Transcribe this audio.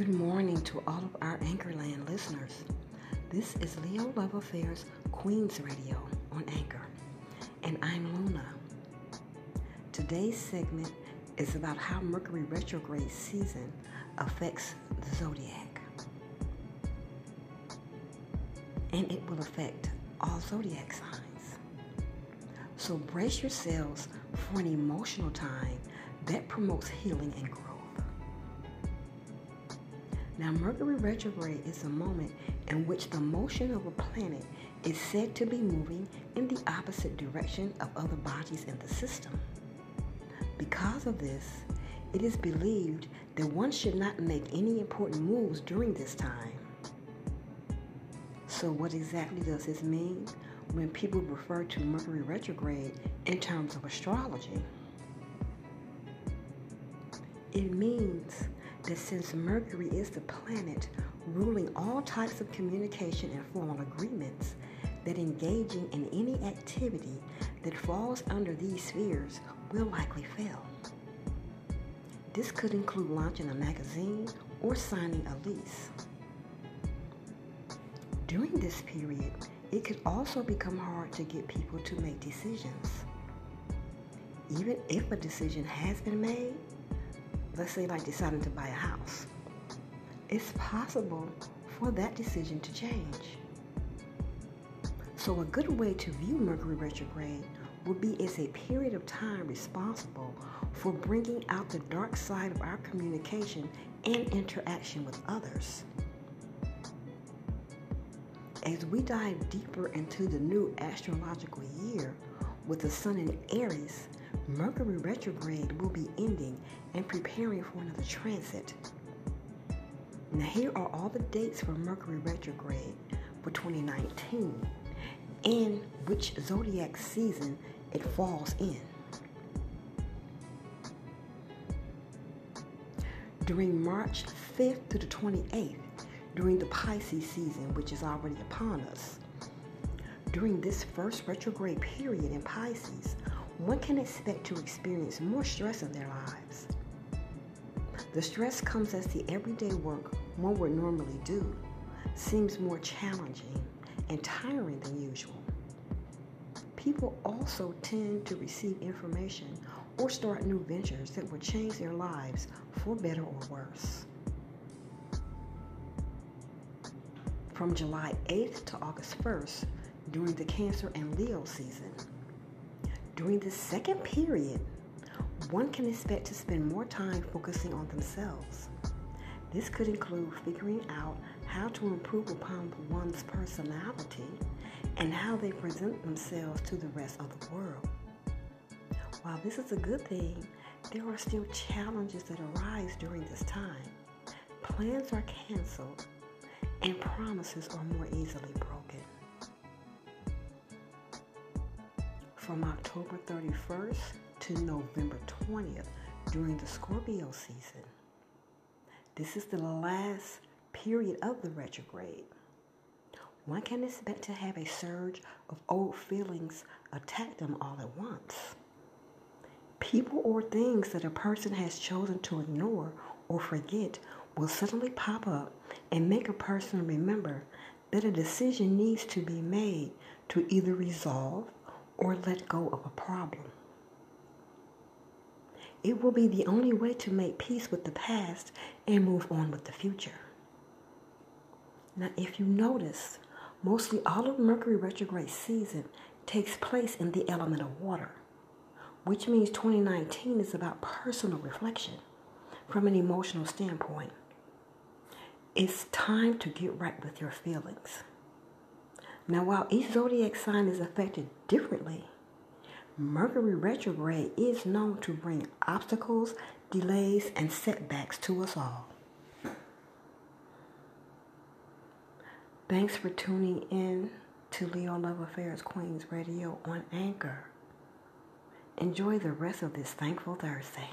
Good morning to all of our Anchorland listeners. This is Leo Love Affairs Queens Radio on Anchor, and I'm Luna. Today's segment is about how Mercury retrograde season affects the zodiac. And it will affect all zodiac signs. So brace yourselves for an emotional time that promotes healing and growth. Now, Mercury retrograde is a moment in which the motion of a planet is said to be moving in the opposite direction of other bodies in the system. Because of this, it is believed that one should not make any important moves during this time. So, what exactly does this mean when people refer to Mercury retrograde in terms of astrology? It means that since Mercury is the planet ruling all types of communication and formal agreements, that engaging in any activity that falls under these spheres will likely fail. This could include launching a magazine or signing a lease. During this period, it could also become hard to get people to make decisions. Even if a decision has been made, let's say like deciding to buy a house, it's possible for that decision to change. So a good way to view Mercury retrograde would be as a period of time responsible for bringing out the dark side of our communication and interaction with others. As we dive deeper into the new astrological year with the sun in Aries, Mercury retrograde will be ending and preparing for another transit. Now, here are all the dates for Mercury retrograde for 2019 and which zodiac season it falls in. During March 5th to the 28th, during the Pisces season, which is already upon us. During this first retrograde period in Pisces, one can expect to experience more stress in their lives. The stress comes as the everyday work one would normally do seems more challenging and tiring than usual. People also tend to receive information or start new ventures that will change their lives for better or worse. From July 8th to August 1st, during the Cancer and Leo season, during the second period, one can expect to spend more time focusing on themselves. This could include figuring out how to improve upon one's personality and how they present themselves to the rest of the world. While this is a good thing, there are still challenges that arise during this time. Plans are canceled and promises are more easily broken. From October 31st to November 20th during the Scorpio season. This is the last period of the retrograde. One can expect to have a surge of old feelings attack them all at once. People or things that a person has chosen to ignore or forget will suddenly pop up and make a person remember that a decision needs to be made to either resolve or let go of a problem. It will be the only way to make peace with the past and move on with the future. Now, if you notice, mostly all of Mercury retrograde season takes place in the element of water, which means 2019 is about personal reflection from an emotional standpoint. It's time to get right with your feelings. Now, while each zodiac sign is affected differently, Mercury retrograde is known to bring obstacles, delays, and setbacks to us all. Thanks for tuning in to Leo Love Affairs Queens Radio on Anchor. Enjoy the rest of this thankful Thursday.